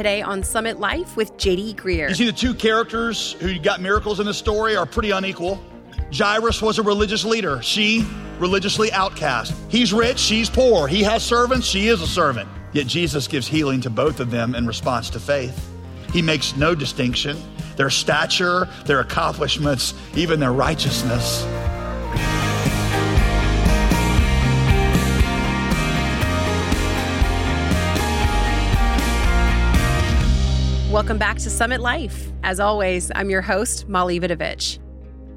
today on Summit Life with JD Greear. You see, the two characters who got miracles in the story are pretty unequal. Jairus was a religious leader, she, religiously outcast. He's rich, she's poor. He has servants, she is a servant. Yet Jesus gives healing to both of them in response to faith. He makes no distinction. Their stature, their accomplishments, even their righteousness. Welcome back to Summit Life. As always, I'm your host, Molly Vidovich.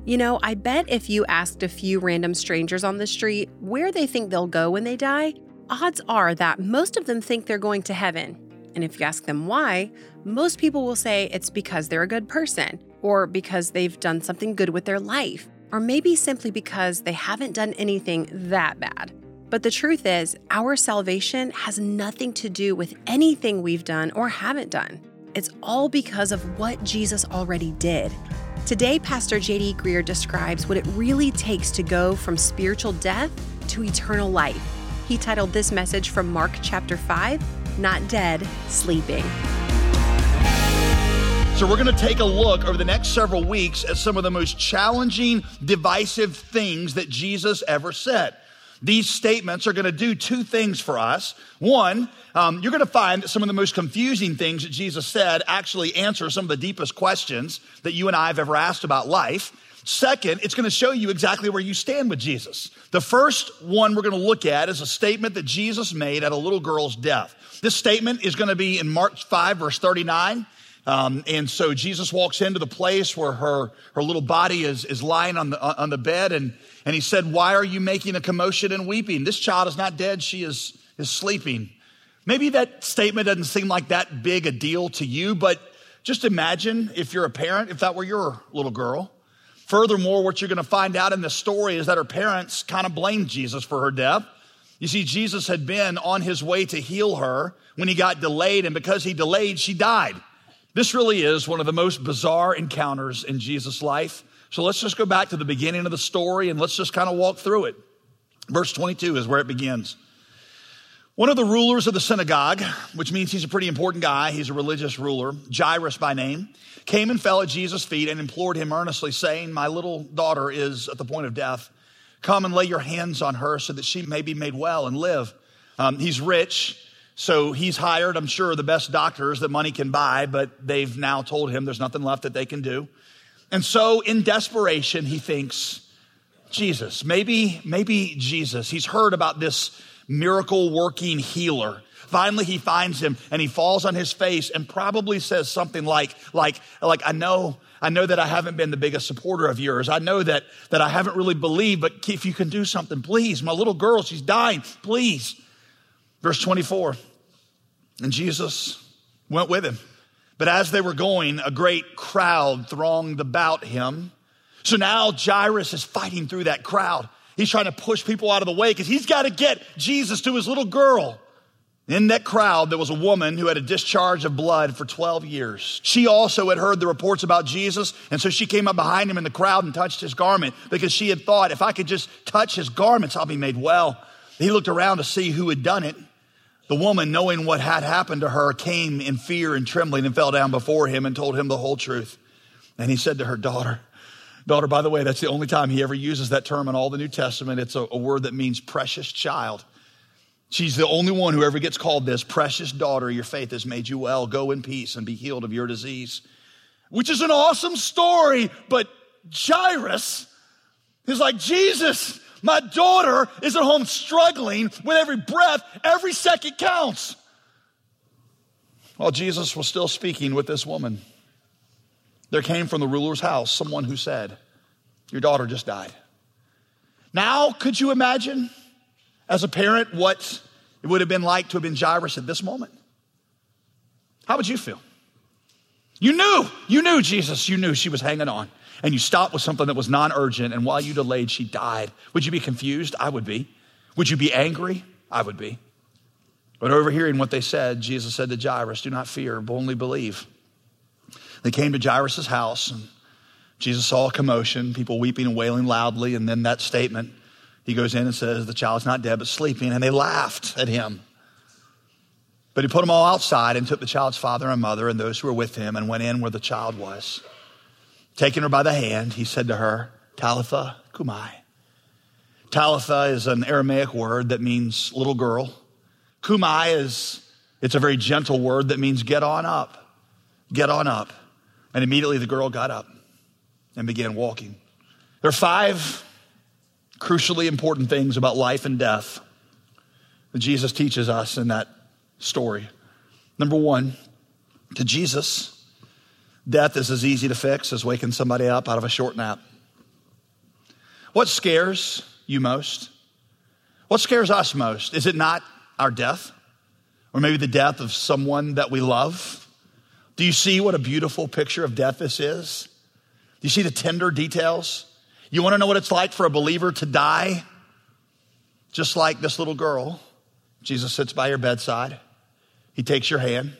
You know, I bet if you asked a few random strangers on the street where they think they'll go when they die, odds are that most of them think they're going to heaven. And if you ask them why, most people will say it's because they're a good person, or because they've done something good with their life, or maybe simply because they haven't done anything that bad. But the truth is, our salvation has nothing to do with anything we've done or haven't done. It's all because of what Jesus already did. Today, Pastor JD Greear describes what it really takes to go from spiritual death to eternal life. He titled this message from Mark chapter 5, Not Dead, Sleeping. So, we're going to take a look over the next several weeks at some of the most challenging, divisive things that Jesus ever said. These statements are going to do two things for us. One, um, you're going to find that some of the most confusing things that Jesus said actually answer some of the deepest questions that you and I have ever asked about life. Second, it's going to show you exactly where you stand with Jesus. The first one we're going to look at is a statement that Jesus made at a little girl's death. This statement is going to be in Mark 5, verse 39. Um, and so Jesus walks into the place where her, her little body is, is lying on the, on the bed. And, and he said, Why are you making a commotion and weeping? This child is not dead. She is, is sleeping. Maybe that statement doesn't seem like that big a deal to you, but just imagine if you're a parent, if that were your little girl. Furthermore, what you're going to find out in this story is that her parents kind of blamed Jesus for her death. You see, Jesus had been on his way to heal her when he got delayed, and because he delayed, she died. This really is one of the most bizarre encounters in Jesus' life. So let's just go back to the beginning of the story and let's just kind of walk through it. Verse 22 is where it begins. One of the rulers of the synagogue, which means he's a pretty important guy, he's a religious ruler, Jairus by name, came and fell at Jesus' feet and implored him earnestly, saying, My little daughter is at the point of death. Come and lay your hands on her so that she may be made well and live. Um, he's rich, so he's hired, I'm sure, the best doctors that money can buy, but they've now told him there's nothing left that they can do. And so in desperation, he thinks, Jesus, maybe, maybe Jesus. He's heard about this miracle working healer. Finally, he finds him and he falls on his face and probably says something like, like, like, I know, I know that I haven't been the biggest supporter of yours. I know that, that I haven't really believed, but if you can do something, please. My little girl, she's dying, please. Verse 24. And Jesus went with him. But as they were going, a great crowd thronged about him. So now Jairus is fighting through that crowd. He's trying to push people out of the way because he's got to get Jesus to his little girl. In that crowd, there was a woman who had a discharge of blood for 12 years. She also had heard the reports about Jesus, and so she came up behind him in the crowd and touched his garment because she had thought, if I could just touch his garments, I'll be made well. He looked around to see who had done it. The woman, knowing what had happened to her, came in fear and trembling and fell down before him and told him the whole truth. And he said to her, Daughter, Daughter, by the way, that's the only time he ever uses that term in all the New Testament. It's a, a word that means precious child. She's the only one who ever gets called this precious daughter. Your faith has made you well. Go in peace and be healed of your disease. Which is an awesome story, but Jairus is like, Jesus, my daughter is at home struggling with every breath. Every second counts. While Jesus was still speaking with this woman, there came from the ruler's house someone who said, Your daughter just died. Now, could you imagine, as a parent, what it would have been like to have been Jairus at this moment? How would you feel? You knew, you knew Jesus, you knew she was hanging on, and you stopped with something that was non urgent, and while you delayed, she died. Would you be confused? I would be. Would you be angry? I would be. But overhearing what they said, Jesus said to Jairus, Do not fear, but only believe. They came to Jairus' house, and Jesus saw a commotion, people weeping and wailing loudly, and then that statement. He goes in and says, The child's not dead, but sleeping. And they laughed at him. But he put them all outside and took the child's father and mother and those who were with him and went in where the child was. Taking her by the hand, he said to her, Talitha cumi. Talitha is an Aramaic word that means little girl. Cumi is, it's a very gentle word that means get on up. Get on up. And immediately the girl got up and began walking. There are five crucially important things about life and death that Jesus teaches us in that story. Number one, to Jesus, death is as easy to fix as waking somebody up out of a short nap. What scares you most? What scares us most? Is it not our death? Or maybe the death of someone that we love? Do you see what a beautiful picture of death this is? Do you see the tender details? You want to know what it's like for a believer to die? Just like this little girl. Jesus sits by your bedside. He takes your hand.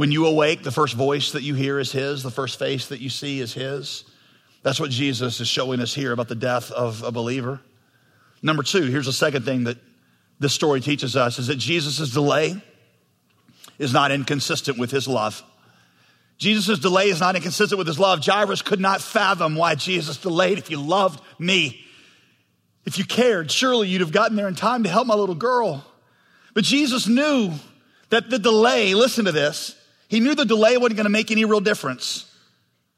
When you awake, the first voice that you hear is His, the first face that you see is His. That's what Jesus is showing us here about the death of a believer. Number two, here's the second thing that this story teaches us is that Jesus' delay is not inconsistent with his love. Jesus' delay is not inconsistent with his love. Jairus could not fathom why Jesus delayed. If you loved me, if you cared, surely you'd have gotten there in time to help my little girl. But Jesus knew that the delay, listen to this, he knew the delay wasn't going to make any real difference.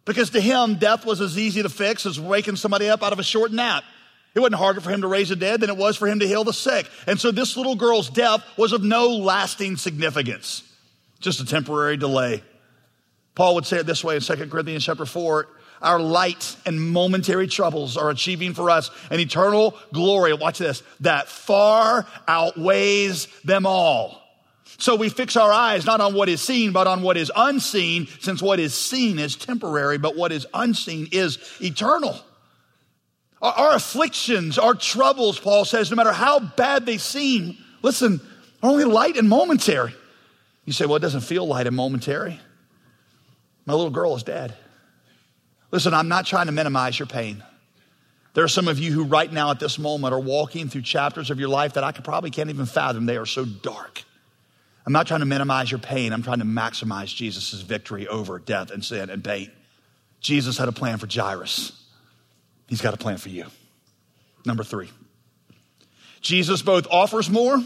Because to him, death was as easy to fix as waking somebody up out of a short nap. It wasn't harder for him to raise the dead than it was for him to heal the sick. And so this little girl's death was of no lasting significance, just a temporary delay. Paul would say it this way in 2 Corinthians chapter 4 our light and momentary troubles are achieving for us an eternal glory. Watch this, that far outweighs them all. So we fix our eyes not on what is seen, but on what is unseen, since what is seen is temporary, but what is unseen is eternal. Our, our afflictions, our troubles, Paul says, no matter how bad they seem, listen, are only light and momentary. You say, well, it doesn't feel light and momentary. My little girl is dead. Listen, I'm not trying to minimize your pain. There are some of you who, right now at this moment, are walking through chapters of your life that I could probably can't even fathom. They are so dark. I'm not trying to minimize your pain. I'm trying to maximize Jesus' victory over death and sin and pain. Jesus had a plan for Jairus. He's got a plan for you. Number three, Jesus both offers more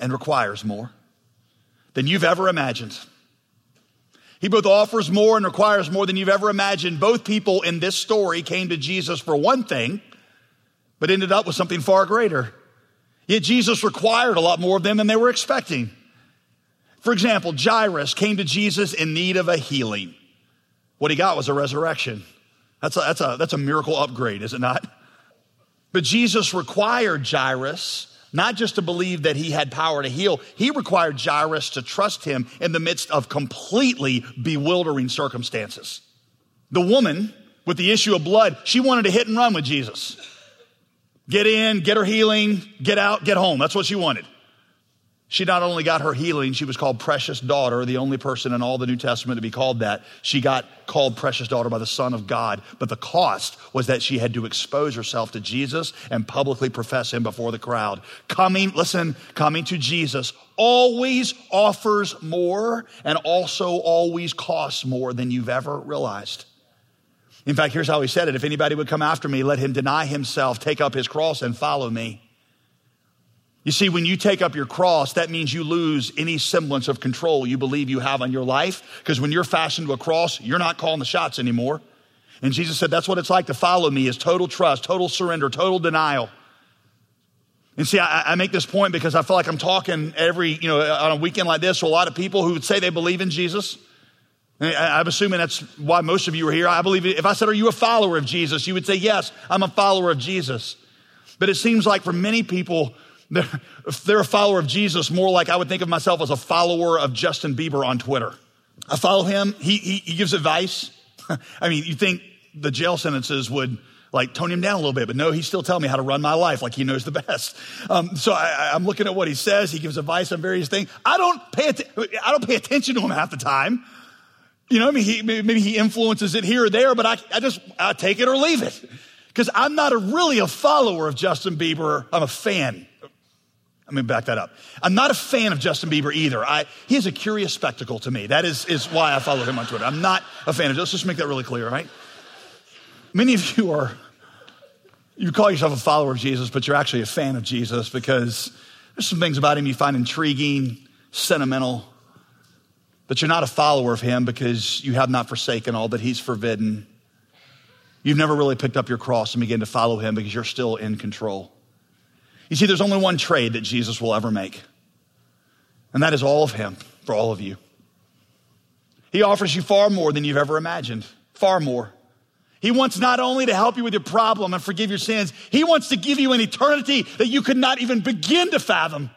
and requires more than you've ever imagined. He both offers more and requires more than you've ever imagined. Both people in this story came to Jesus for one thing, but ended up with something far greater. Yet Jesus required a lot more of them than they were expecting. For example, Jairus came to Jesus in need of a healing. What he got was a resurrection. That's a, that's a, that's a miracle upgrade, is it not? But Jesus required Jairus not just to believe that he had power to heal, he required Jairus to trust him in the midst of completely bewildering circumstances. The woman with the issue of blood, she wanted to hit and run with Jesus. Get in, get her healing, get out, get home. That's what she wanted. She not only got her healing, she was called precious daughter, the only person in all the New Testament to be called that. She got called precious daughter by the Son of God. But the cost was that she had to expose herself to Jesus and publicly profess him before the crowd. Coming, listen, coming to Jesus always offers more and also always costs more than you've ever realized. In fact, here's how he said it If anybody would come after me, let him deny himself, take up his cross, and follow me. You see, when you take up your cross, that means you lose any semblance of control you believe you have on your life. Because when you're fastened to a cross, you're not calling the shots anymore. And Jesus said, that's what it's like to follow me is total trust, total surrender, total denial. And see, I, I, make this point because I feel like I'm talking every, you know, on a weekend like this to a lot of people who would say they believe in Jesus. I'm assuming that's why most of you are here. I believe if I said, Are you a follower of Jesus? you would say, Yes, I'm a follower of Jesus. But it seems like for many people, they're, they're a follower of Jesus more like I would think of myself as a follower of Justin Bieber on Twitter. I follow him, he, he, he gives advice. I mean, you think the jail sentences would like tone him down a little bit, but no, he's still telling me how to run my life like he knows the best. Um, so I, am looking at what he says. He gives advice on various things. I don't pay, I don't pay attention to him half the time. You know, I mean, he, maybe he influences it here or there, but I, I just, I take it or leave it. Because I'm not a, really a follower of Justin Bieber. I'm a fan. Let me back that up. I'm not a fan of Justin Bieber either. I, he is a curious spectacle to me. That is, is why I follow him on Twitter. I'm not a fan of Let's just make that really clear, right? Many of you are, you call yourself a follower of Jesus, but you're actually a fan of Jesus because there's some things about him you find intriguing, sentimental, but you're not a follower of him because you have not forsaken all that he's forbidden. You've never really picked up your cross and began to follow him because you're still in control. You see, there's only one trade that Jesus will ever make, and that is all of Him for all of you. He offers you far more than you've ever imagined, far more. He wants not only to help you with your problem and forgive your sins, He wants to give you an eternity that you could not even begin to fathom.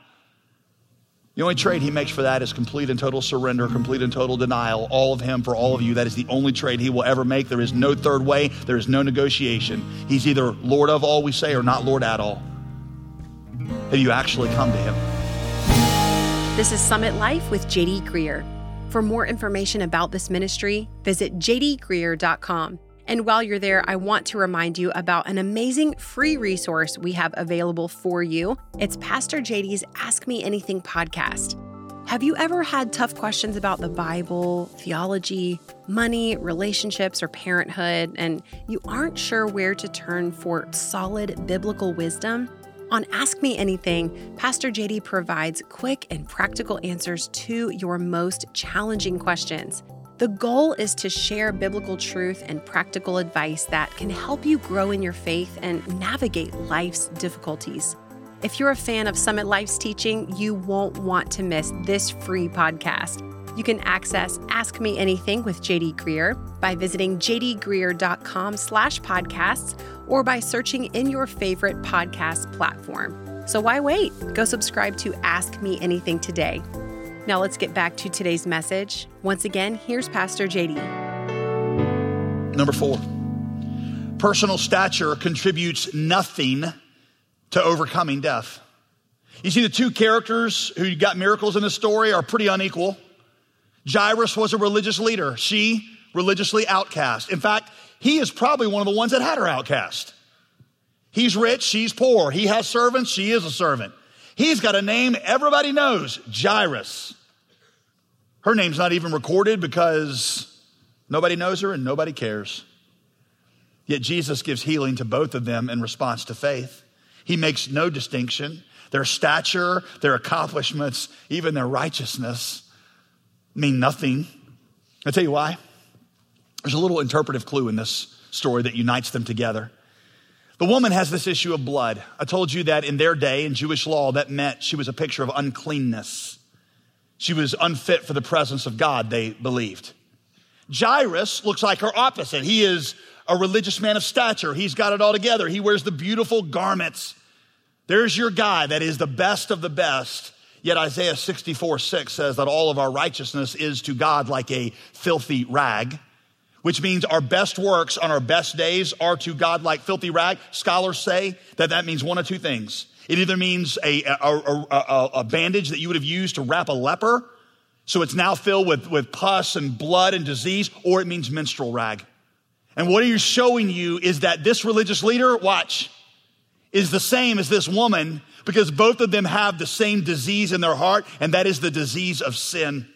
The only trade he makes for that is complete and total surrender, complete and total denial, all of him for all of you. That is the only trade he will ever make. There is no third way, there is no negotiation. He's either Lord of all we say or not Lord at all. Have you actually come to Him? This is Summit Life with JD Greear. For more information about this ministry, visit jdgreear.com. And while you're there, I want to remind you about an amazing free resource we have available for you. It's Pastor JD's Ask Me Anything podcast. Have you ever had tough questions about the Bible, theology, money, relationships, or parenthood, and you aren't sure where to turn for solid biblical wisdom? On Ask Me Anything, Pastor JD provides quick and practical answers to your most challenging questions. The goal is to share biblical truth and practical advice that can help you grow in your faith and navigate life's difficulties. If you're a fan of Summit Life's teaching, you won't want to miss this free podcast. You can access Ask Me Anything with JD Greear by visiting jdgreear.com slash podcasts or by searching in your favorite podcast platform. So why wait? Go subscribe to Ask Me Anything today. Now let's get back to today's message. Once again, here's Pastor JD. Number four, personal stature contributes nothing to overcoming death. You see, the two characters who got miracles in the story are pretty unequal. Jairus was a religious leader. She, religiously outcast. In fact, he is probably one of the ones that had her outcast. He's rich, she's poor. He has servants, she is a servant. He's got a name everybody knows Jairus. Her name's not even recorded because nobody knows her and nobody cares. Yet Jesus gives healing to both of them in response to faith. He makes no distinction. Their stature, their accomplishments, even their righteousness mean nothing. I'll tell you why. There's a little interpretive clue in this story that unites them together. The woman has this issue of blood. I told you that in their day, in Jewish law, that meant she was a picture of uncleanness. She was unfit for the presence of God, they believed. Jairus looks like her opposite. He is a religious man of stature. He's got it all together. He wears the beautiful garments. There's your guy that is the best of the best. Yet Isaiah 64 6 says that all of our righteousness is to God like a filthy rag, which means our best works on our best days are to God like filthy rag. Scholars say that that means one of two things. It either means a, a, a, a bandage that you would have used to wrap a leper, so it's now filled with, with pus and blood and disease, or it means menstrual rag. And what you showing you is that this religious leader, watch, is the same as this woman because both of them have the same disease in their heart, and that is the disease of sin.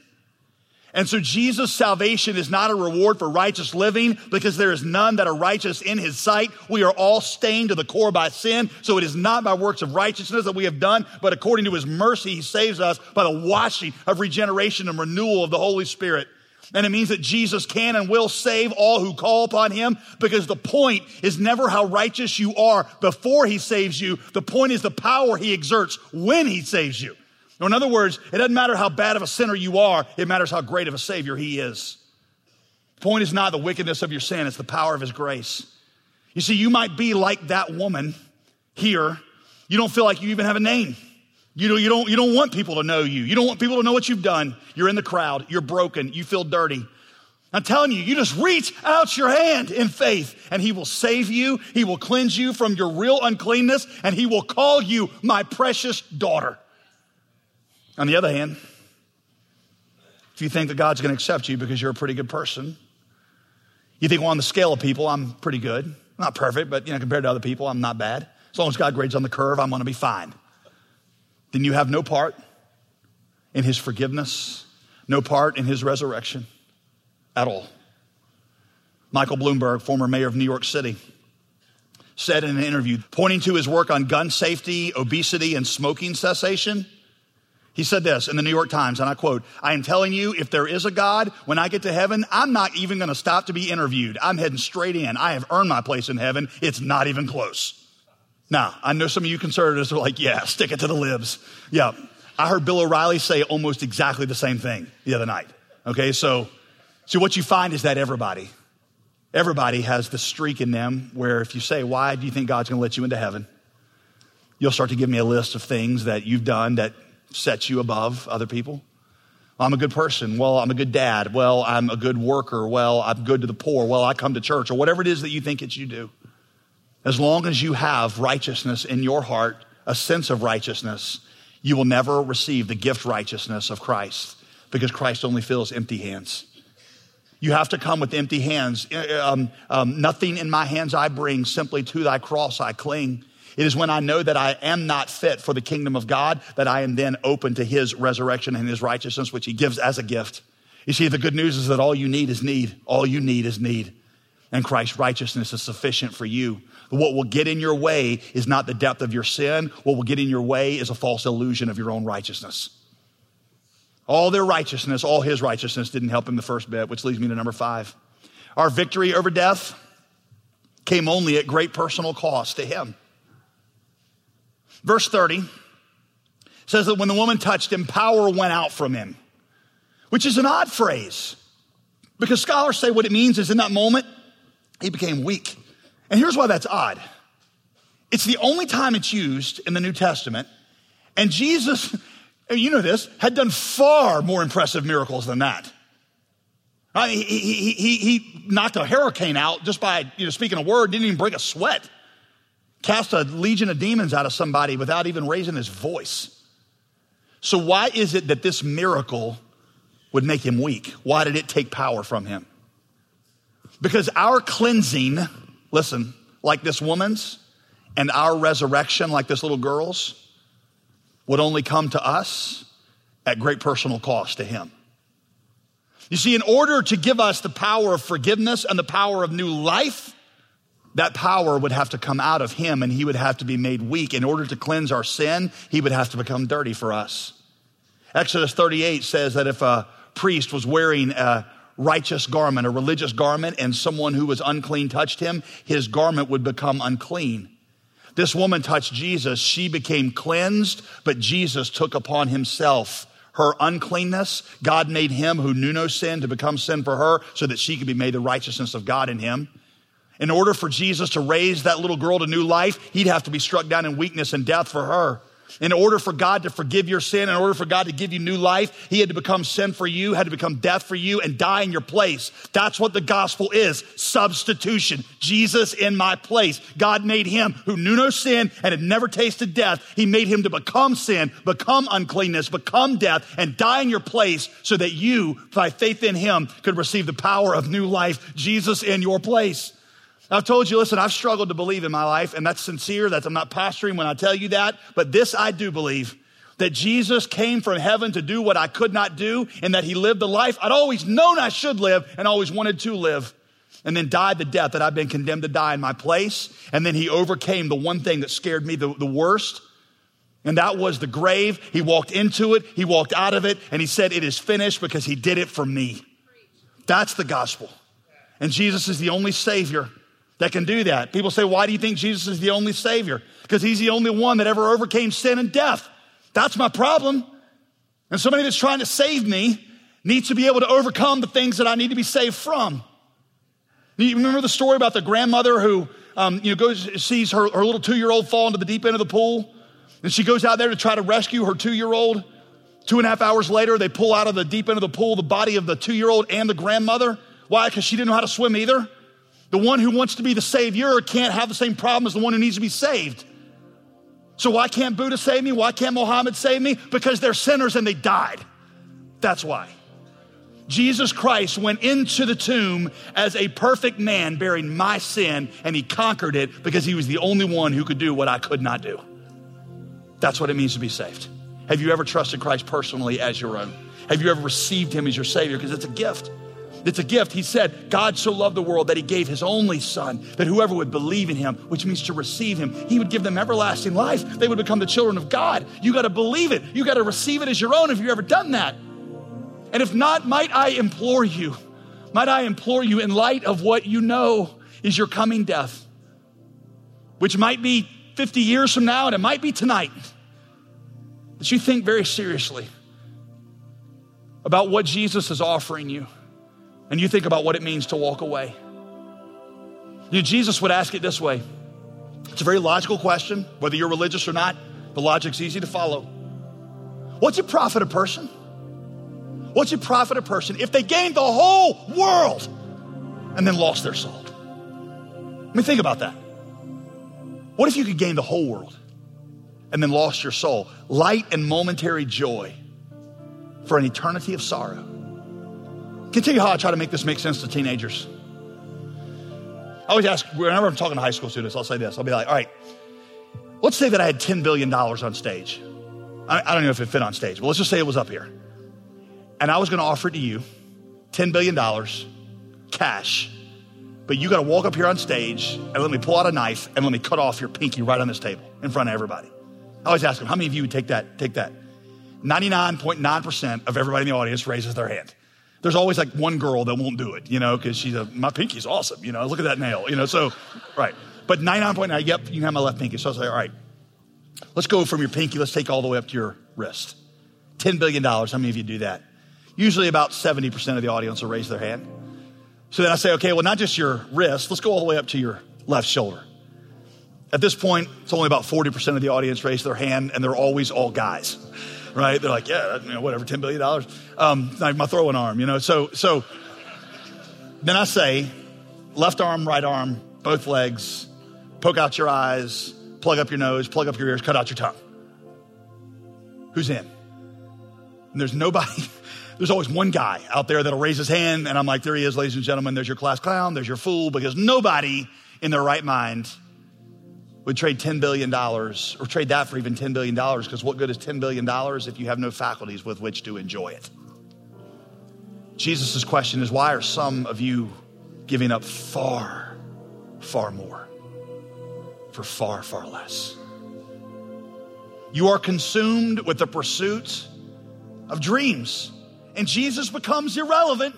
And so Jesus' salvation is not a reward for righteous living because there is none that are righteous in his sight. We are all stained to the core by sin. So it is not by works of righteousness that we have done, but according to his mercy, he saves us by the washing of regeneration and renewal of the Holy Spirit. And it means that Jesus can and will save all who call upon him because the point is never how righteous you are before he saves you. The point is the power he exerts when he saves you. In other words, it doesn't matter how bad of a sinner you are, it matters how great of a savior he is. The point is not the wickedness of your sin, it's the power of his grace. You see, you might be like that woman here. You don't feel like you even have a name. You, know, you, don't, you don't want people to know you. You don't want people to know what you've done. You're in the crowd. You're broken. You feel dirty. I'm telling you, you just reach out your hand in faith and he will save you. He will cleanse you from your real uncleanness and he will call you my precious daughter. On the other hand, if you think that God's going to accept you because you're a pretty good person, you think, well, on the scale of people, I'm pretty good. Not perfect, but you know, compared to other people, I'm not bad. As long as God grades on the curve, I'm going to be fine. then you have no part in his forgiveness, no part in his resurrection at all. Michael Bloomberg, former mayor of New York City, said in an interview, pointing to his work on gun safety, obesity, and smoking cessation. He said this in the New York Times, and I quote, I am telling you, if there is a God, when I get to heaven, I'm not even going to stop to be interviewed. I'm heading straight in. I have earned my place in heaven. It's not even close. Now, I know some of you conservatives are like, yeah, stick it to the libs. Yeah. I heard Bill O'Reilly say almost exactly the same thing the other night. Okay, so, so what you find is that everybody, everybody has the streak in them where if you say, why do you think God's going to let you into heaven? You'll start to give me a list of things that you've done that sets you above other people. I'm a good person. Well, I'm a good dad. Well, I'm a good worker. Well, I'm good to the poor. Well, I come to church or whatever it is that you think it's you do. As long as you have righteousness in your heart, a sense of righteousness, you will never receive the gift righteousness of Christ because Christ only fills empty hands. You have to come with empty hands. Uh, um, um, nothing in my hands I bring, simply to thy cross I cling. It is when I know that I am not fit for the kingdom of God that I am then open to his resurrection and his righteousness, which he gives as a gift. You see, the good news is that all you need is need. All you need is need. And Christ's righteousness is sufficient for you. What will get in your way is not the depth of your sin. What will get in your way is a false illusion of your own righteousness. All their righteousness, all his righteousness didn't help him the first bit, which leads me to number five. Our victory over death came only at great personal cost to him. Verse 30 says that when the woman touched him, power went out from him, which is an odd phrase because scholars say what it means is in that moment, he became weak. And here's why that's odd it's the only time it's used in the New Testament, and Jesus, you know this, had done far more impressive miracles than that. Uh, he, he, he, he knocked a hurricane out just by you know, speaking a word, didn't even break a sweat. Cast a legion of demons out of somebody without even raising his voice. So, why is it that this miracle would make him weak? Why did it take power from him? Because our cleansing Listen, like this woman's and our resurrection, like this little girl's, would only come to us at great personal cost to him. You see, in order to give us the power of forgiveness and the power of new life, that power would have to come out of him and he would have to be made weak. In order to cleanse our sin, he would have to become dirty for us. Exodus 38 says that if a priest was wearing a righteous garment, a religious garment, and someone who was unclean touched him, his garment would become unclean. This woman touched Jesus. She became cleansed, but Jesus took upon himself her uncleanness. God made him who knew no sin to become sin for her so that she could be made the righteousness of God in him. In order for Jesus to raise that little girl to new life, he'd have to be struck down in weakness and death for her. In order for God to forgive your sin, in order for God to give you new life, He had to become sin for you, had to become death for you, and die in your place. That's what the gospel is substitution. Jesus in my place. God made Him who knew no sin and had never tasted death. He made Him to become sin, become uncleanness, become death, and die in your place so that you, by faith in Him, could receive the power of new life. Jesus in your place. I've told you, listen, I've struggled to believe in my life, and that's sincere. That I'm not pastoring when I tell you that. But this I do believe that Jesus came from heaven to do what I could not do, and that he lived the life I'd always known I should live and always wanted to live, and then died the death that I've been condemned to die in my place. And then he overcame the one thing that scared me the, the worst. And that was the grave. He walked into it, he walked out of it, and he said, It is finished because he did it for me. That's the gospel. And Jesus is the only Savior that can do that. People say, why do you think Jesus is the only Savior? Because He's the only one that ever overcame sin and death. That's my problem. And somebody that's trying to save me needs to be able to overcome the things that I need to be saved from. You remember the story about the grandmother who um, you know, goes, sees her, her little two year old fall into the deep end of the pool? And she goes out there to try to rescue her two year old. Two and a half hours later, they pull out of the deep end of the pool the body of the two year old and the grandmother. Why? Because she didn't know how to swim either. The one who wants to be the savior can't have the same problem as the one who needs to be saved. So why can't Buddha save me? Why can't Mohammed save me? Because they're sinners and they died. That's why. Jesus Christ went into the tomb as a perfect man bearing my sin and he conquered it because he was the only one who could do what I could not do. That's what it means to be saved. Have you ever trusted Christ personally as your own? Have you ever received him as your Savior? Because it's a gift. It's a gift. He said, God so loved the world that he gave his only son, that whoever would believe in him, which means to receive him, he would give them everlasting life. They would become the children of God. You got to believe it. You got to receive it as your own. Have you've ever done that? And if not, might I implore you, might I implore you, in light of what you know is your coming death, which might be 50 years from now and it might be tonight, that you think very seriously about what Jesus is offering you and you think about what it means to walk away. You know, Jesus would ask it this way it's a very logical question, whether you're religious or not. The logic's easy to follow. What's it profit a person? What's it profit a person if they gained the whole world and then lost their soul? I mean, think about that. What if you could gain the whole world and then lost your soul? Light and momentary joy for an eternity of sorrow. Can tell you how I try to make this make sense to teenagers? I always ask, whenever I'm talking to high school students, I'll say this. I'll be like, all right, let's say that I had $10 billion on stage. I, I don't know if it fit on stage, but let's just say it was up here. And I was going to offer it to you $10 billion cash. But you got to walk up here on stage and let me pull out a knife and let me cut off your pinky right on this table in front of everybody. I always ask them, how many of you would take that? Take that. 99.9% of everybody in the audience raises their hand there's always like one girl that won't do it, you know, because she's a, my pinky's awesome, you know, look at that nail, you know, so, right. But 99.9, yep, you can have my left pinky. So I was like, all right, let's go from your pinky, let's take all the way up to your wrist. $10 billion, how many of you do that? Usually about 70% of the audience will raise their hand. So then I say, okay, well, not just your wrist, let's go all the way up to your left shoulder. At this point, it's only about 40% of the audience raise their hand, and they're always all guys right? They're like, yeah, you know, whatever, $10 billion. Um, like my throwing arm, you know? So, so then I say, left arm, right arm, both legs, poke out your eyes, plug up your nose, plug up your ears, cut out your tongue. Who's in? And there's nobody, there's always one guy out there that'll raise his hand, and I'm like, there he is, ladies and gentlemen. There's your class clown, there's your fool, because nobody in their right mind would trade $10 billion or trade that for even $10 billion because what good is $10 billion if you have no faculties with which to enjoy it? Jesus' question is why are some of you giving up far, far more for far, far less? You are consumed with the pursuit of dreams, and Jesus becomes irrelevant.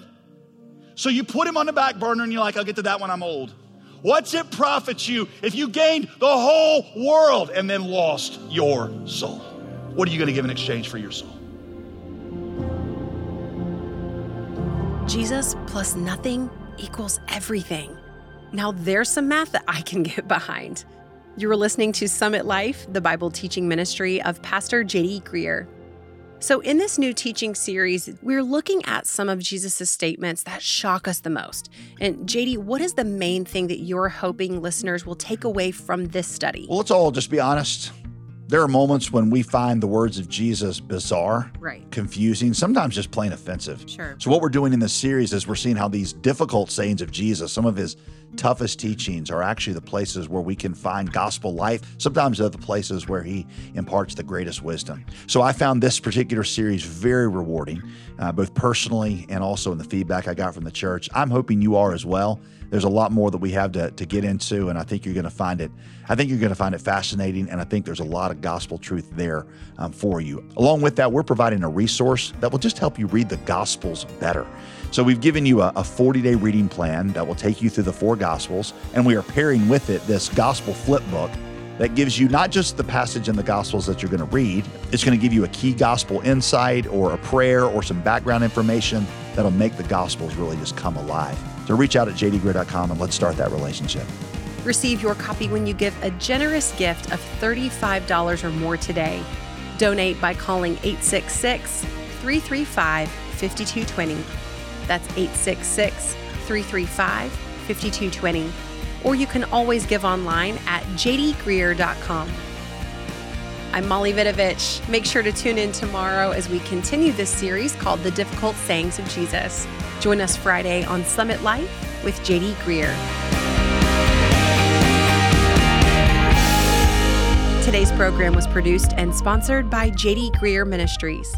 So you put him on the back burner and you're like, I'll get to that when I'm old. What's it profit you if you gained the whole world and then lost your soul? What are you going to give in exchange for your soul? Jesus plus nothing equals everything. Now there's some math that I can get behind. You are listening to Summit Life, the Bible teaching ministry of Pastor J.D. Greear. So, in this new teaching series, we're looking at some of Jesus' statements that shock us the most. And, JD, what is the main thing that you're hoping listeners will take away from this study? Well, let's all just be honest. There are moments when we find the words of Jesus bizarre, right. confusing, sometimes just plain offensive. Sure. So, what we're doing in this series is we're seeing how these difficult sayings of Jesus, some of his toughest teachings, are actually the places where we can find gospel life. Sometimes they're the places where he imparts the greatest wisdom. So, I found this particular series very rewarding, uh, both personally and also in the feedback I got from the church. I'm hoping you are as well there's a lot more that we have to, to get into, and I think you're going to find it. I think you're going to find it fascinating, and I think there's a lot of gospel truth there um, for you. Along with that, we're providing a resource that will just help you read the gospels better. So we've given you a 40 day reading plan that will take you through the four gospels, and we are pairing with it this gospel flip book that gives you not just the passage in the Gospels that you're going to read, it's going to give you a key gospel insight or a prayer or some background information that'll make the Gospels really just come alive. So reach out at jdgreear.com and let's start that relationship. Receive your copy when you give a generous gift of $35 or more today. Donate by calling 866 335 5220. That's 866 335 5220 or you can always give online at jdgreear.com. I'm Molly Vidovich. Make sure to tune in tomorrow as we continue this series called The Difficult Sayings of Jesus. Join us Friday on Summit Life with JD Greear. Today's program was produced and sponsored by JD Greear Ministries.